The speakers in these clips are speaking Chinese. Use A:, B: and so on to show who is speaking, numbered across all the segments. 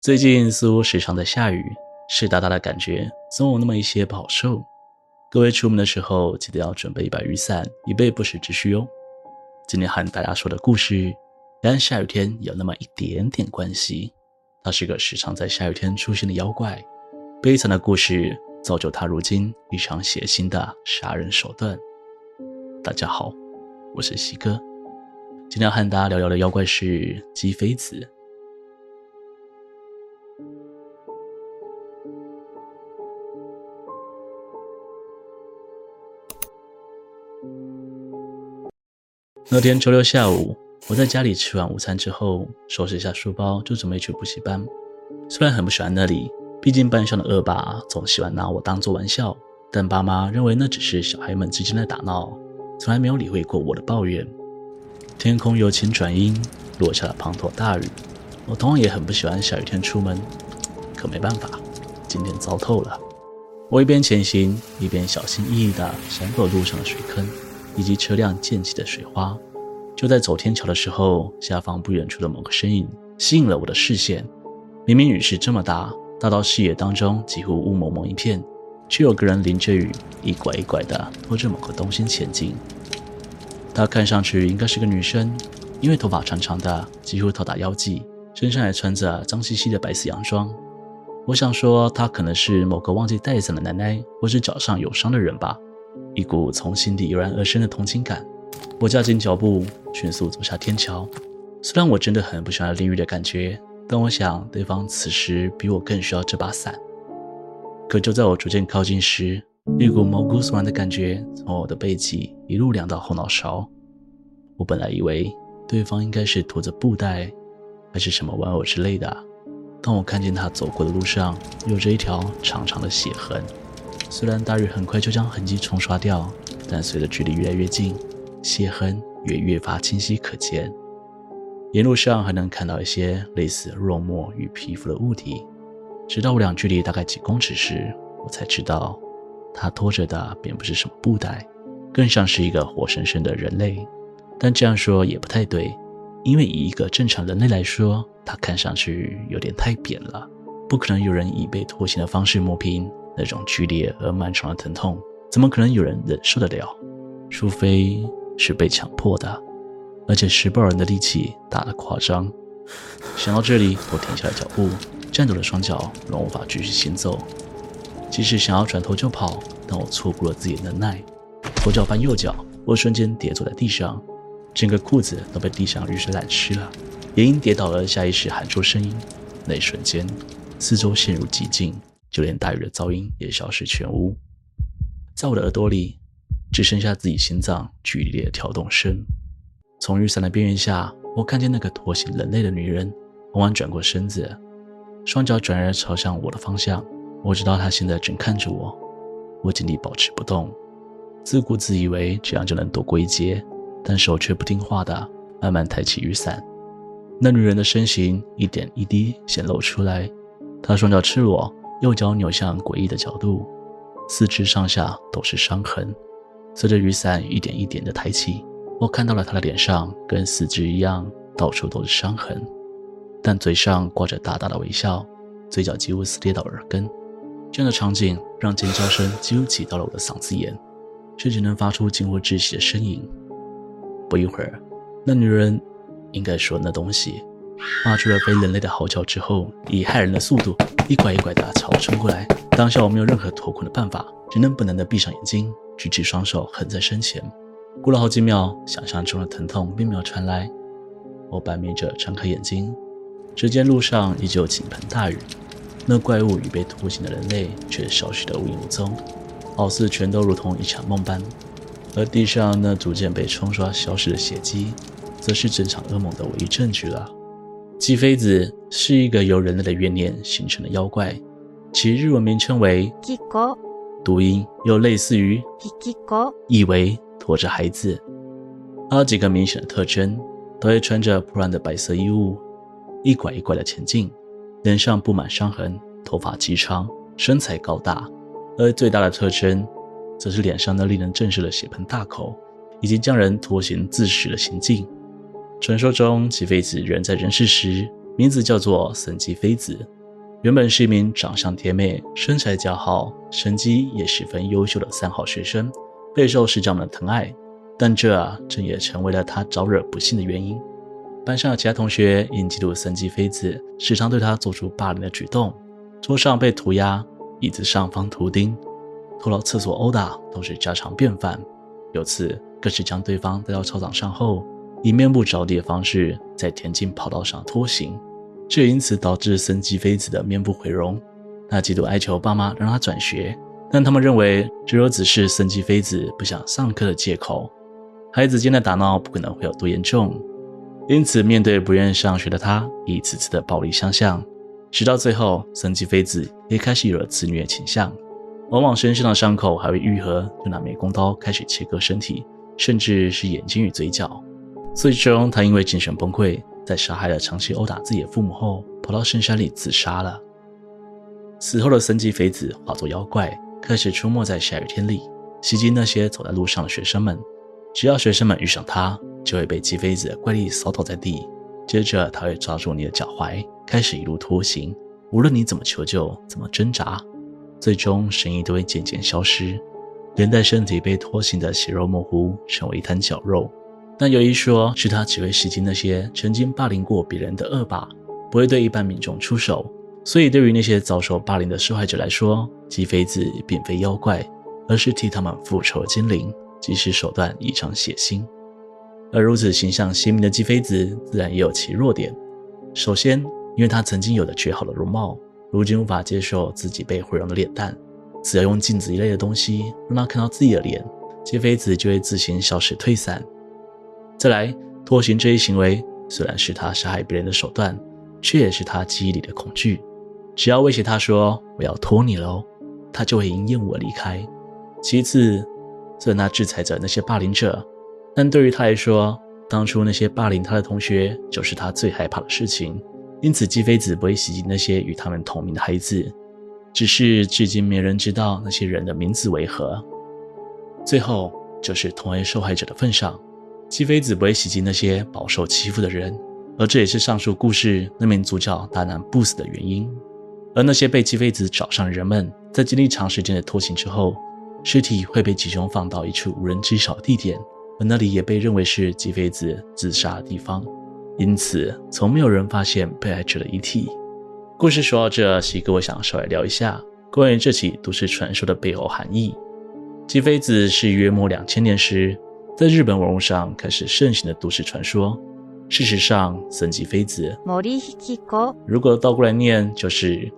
A: 最近似乎时常在下雨，湿哒哒的感觉总有那么一些不好受。各位出门的时候记得要准备一把雨伞，以备不时之需哦。今天和大家说的故事，跟下雨天有那么一点点关系。他是个时常在下雨天出现的妖怪，悲惨的故事造就他如今一场血腥的杀人手段。大家好，我是西哥，今天和大家聊聊的妖怪是鸡飞子。那天周六下午，我在家里吃完午餐之后，收拾一下书包，就准备去补习班。虽然很不喜欢那里，毕竟班上的恶霸总喜欢拿我当做玩笑，但爸妈认为那只是小孩们之间的打闹，从来没有理会过我的抱怨。天空由晴转阴，落下了滂沱大雨。我同样也很不喜欢下雨天出门，可没办法，今天糟透了。我一边前行，一边小心翼翼地闪躲路上的水坑。以及车辆溅起的水花，就在走天桥的时候，下方不远处的某个身影吸引了我的视线。明明雨势这么大，大到视野当中几乎雾蒙蒙一片，却有个人淋着雨，一拐一拐地拖着某个东西前进。她看上去应该是个女生，因为头发长长的，几乎到达腰际，身上还穿着脏兮兮的白色洋装。我想说，她可能是某个忘记带伞的奶奶，或是脚上有伤的人吧。一股从心底油然而生的同情感，我加紧脚步，迅速走下天桥。虽然我真的很不喜欢淋雨的感觉，但我想对方此时比我更需要这把伞。可就在我逐渐靠近时，一股毛骨悚然的感觉从我的背脊一路凉到后脑勺。我本来以为对方应该是拖着布袋，还是什么玩偶之类的，当我看见他走过的路上有着一条长长的血痕。虽然大雨很快就将痕迹冲刷掉，但随着距离越来越近，血痕也越发清晰可见。沿路上还能看到一些类似肉末与皮肤的物体。直到我俩距离大概几公尺时，我才知道，他拖着的并不是什么布袋，更像是一个活生生的人类。但这样说也不太对，因为以一个正常人类来说，他看上去有点太扁了，不可能有人以被拖行的方式磨平。那种剧烈而漫长的疼痛，怎么可能有人忍受得了？除非是被强迫的，而且施暴人的力气大得夸张。想到这里，我停下了脚步，颤抖的双脚让我无法继续行走。即使想要转头就跑，但我错过了自己的能耐。左脚翻右脚，我瞬间跌坐在地上，整个裤子都被地上雨水染湿了。也因跌倒而下意识喊出声音，那一瞬间，四周陷入寂静。就连大雨的噪音也消失全无，在我的耳朵里只剩下自己心脏剧烈的跳动声。从雨伞的边缘下，我看见那个拖行人类的女人缓缓转过身子，双脚转而朝向我的方向。我知道她现在正看着我，我尽力保持不动，自顾自以为这样就能躲过一劫，但手却不听话的慢慢抬起雨伞。那女人的身形一点一滴显露出来，她双脚赤裸。右脚扭向诡异的角度，四肢上下都是伤痕。随着雨伞一点一点的抬起，我看到了她的脸上跟四肢一样，到处都是伤痕，但嘴上挂着大大的微笑，嘴角几乎撕裂到耳根。这样的场景让尖叫声几乎挤到了我的嗓子眼，却只能发出近乎窒息的呻吟。不一会儿，那女人应该说那东西。发出了非人类的嚎叫之后，以骇人的速度一拐一拐地朝我冲过来。当下我没有任何脱困的办法，只能本能地闭上眼睛，举起双手横在身前。过了好几秒，想象中的疼痛并没有传来。我半眯着睁开眼睛，只见路上依旧倾盆大雨，那怪物与被拖行的人类却消失得无影无踪，好似全都如同一场梦般。而地上那逐渐被冲刷消失的血迹，则是整场噩梦的唯一证据了。姬妃子是一个由人类的怨念形成的妖怪，其日文名称为“鸡狗”，读音又类似于“鸡狗”，意为驮着孩子。它有几个明显的特征：都会穿着破烂的白色衣物，一拐一拐的前进，脸上布满伤痕，头发极长，身材高大。而最大的特征，则是脸上那令人震慑的血盆大口，以及将人拖行自食的行径。传说中，吉飞子人在人世时，名字叫做森基妃子。原本是一名长相甜美、身材姣好、成绩也十分优秀的三好学生，备受师长们的疼爱。但这啊，正也成为了他招惹不幸的原因。班上的其他同学因嫉妒森吉妃子时常对他做出霸凌的举动，桌上被涂鸦，椅子上方图钉，拖到厕所殴打都是家常便饭。有次更是将对方带到操场上后，以面部着地的方式在田径跑道上拖行。这也因此导致森吉妃子的面部毁容。他极度哀求爸妈让他转学，但他们认为这只是森吉妃子不想上课的借口。孩子间的打闹不可能会有多严重，因此面对不愿上学的他，一次次的暴力相向，直到最后，森吉妃子也开始有了自虐倾向，往往身上的伤口还未愈合，就拿美工刀开始切割身体，甚至是眼睛与嘴角。最终，他因为精神崩溃。在杀害了长期殴打自己的父母后，跑到深山里自杀了。死后的森基妃子化作妖怪，开始出没在下雨天里，袭击那些走在路上的学生们。只要学生们遇上他，就会被基妃子的怪力扫倒在地。接着，他会抓住你的脚踝，开始一路拖行。无论你怎么求救，怎么挣扎，最终声音都会渐渐消失，连带身体被拖行的血肉模糊，成为一滩绞肉。但有一说是他只会袭击那些曾经霸凌过别人的恶霸，不会对一般民众出手。所以对于那些遭受霸凌的受害者来说，基妃子并非妖怪，而是替他们复仇的精灵，即使手段异常血腥。而如此形象鲜明的基妃子，自然也有其弱点。首先，因为她曾经有着绝好的容貌，如今无法接受自己被毁容的脸蛋，只要用镜子一类的东西让他看到自己的脸，基妃子就会自行消失退散。再来，拖行这一行为虽然是他杀害别人的手段，却也是他记忆里的恐惧。只要威胁他说“我要拖你喽”，他就会因厌恶离开。其次，虽然他制裁着那些霸凌者，但对于他来说，当初那些霸凌他的同学就是他最害怕的事情。因此，姬妃子不会袭击那些与他们同名的孩子，只是至今没人知道那些人的名字为何。最后，就是同为受害者的份上。姬妃子不会袭击那些饱受欺负的人，而这也是上述故事那名主角大难不死的原因。而那些被姬妃子找上的人们，在经历长时间的拖行之后，尸体会被集中放到一处无人知晓的地点，而那里也被认为是姬妃子自杀的地方。因此，从没有人发现被害者的遗体。故事说到这，西哥我想稍微聊一下关于这起都市传说的背后含义。基妃子是约莫两千年时，在日本网络上开始盛行的都市传说。事实上，森吉妃子，如果倒过来念，就是，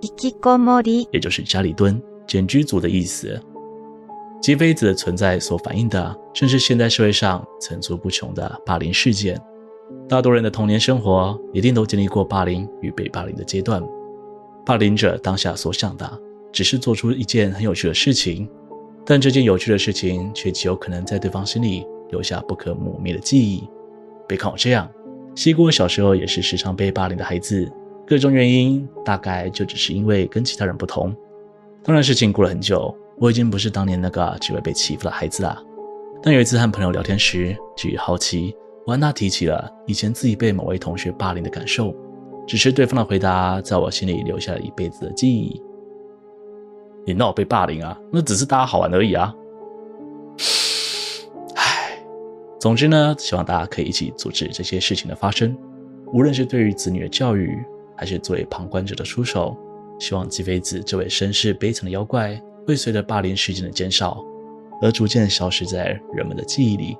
A: 也就是家里蹲、简居族的意思。吉妃子的存在所反映的，正是现代社会上层出不穷的霸凌事件。大多人的童年生活一定都经历过霸凌与被霸凌的阶段。霸凌者当下所想的，只是做出一件很有趣的事情，但这件有趣的事情，却极有可能在对方心里。留下不可磨灭的记忆。别看我这样，西姑小时候也是时常被霸凌的孩子，各种原因大概就只是因为跟其他人不同。当然，事情过了很久，我已经不是当年那个只会被欺负的孩子了。但有一次和朋友聊天时，基于好奇，我和他提起了以前自己被某位同学霸凌的感受，只是对方的回答在我心里留下了一辈子的记忆。你闹被霸凌啊？那只是大家好玩而已啊。唉总之呢，希望大家可以一起阻止这些事情的发生，无论是对于子女的教育，还是作为旁观者的出手。希望基妃子这位身世悲惨的妖怪，会随着霸凌事件的减少，而逐渐消失在人们的记忆里。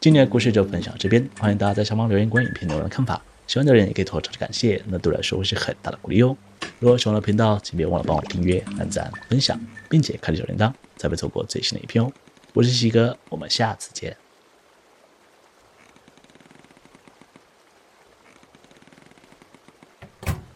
A: 今天的故事就分享到这边，欢迎大家在下方留言关于影片内容的看法，喜欢的人也可以投个感谢，那对我来说会是很大的鼓励哦。如果喜欢我的频道，请别忘了帮我订阅、按赞、分享，并且开启小铃铛，才不会错过最新的一篇哦。我是西哥，我们下次见。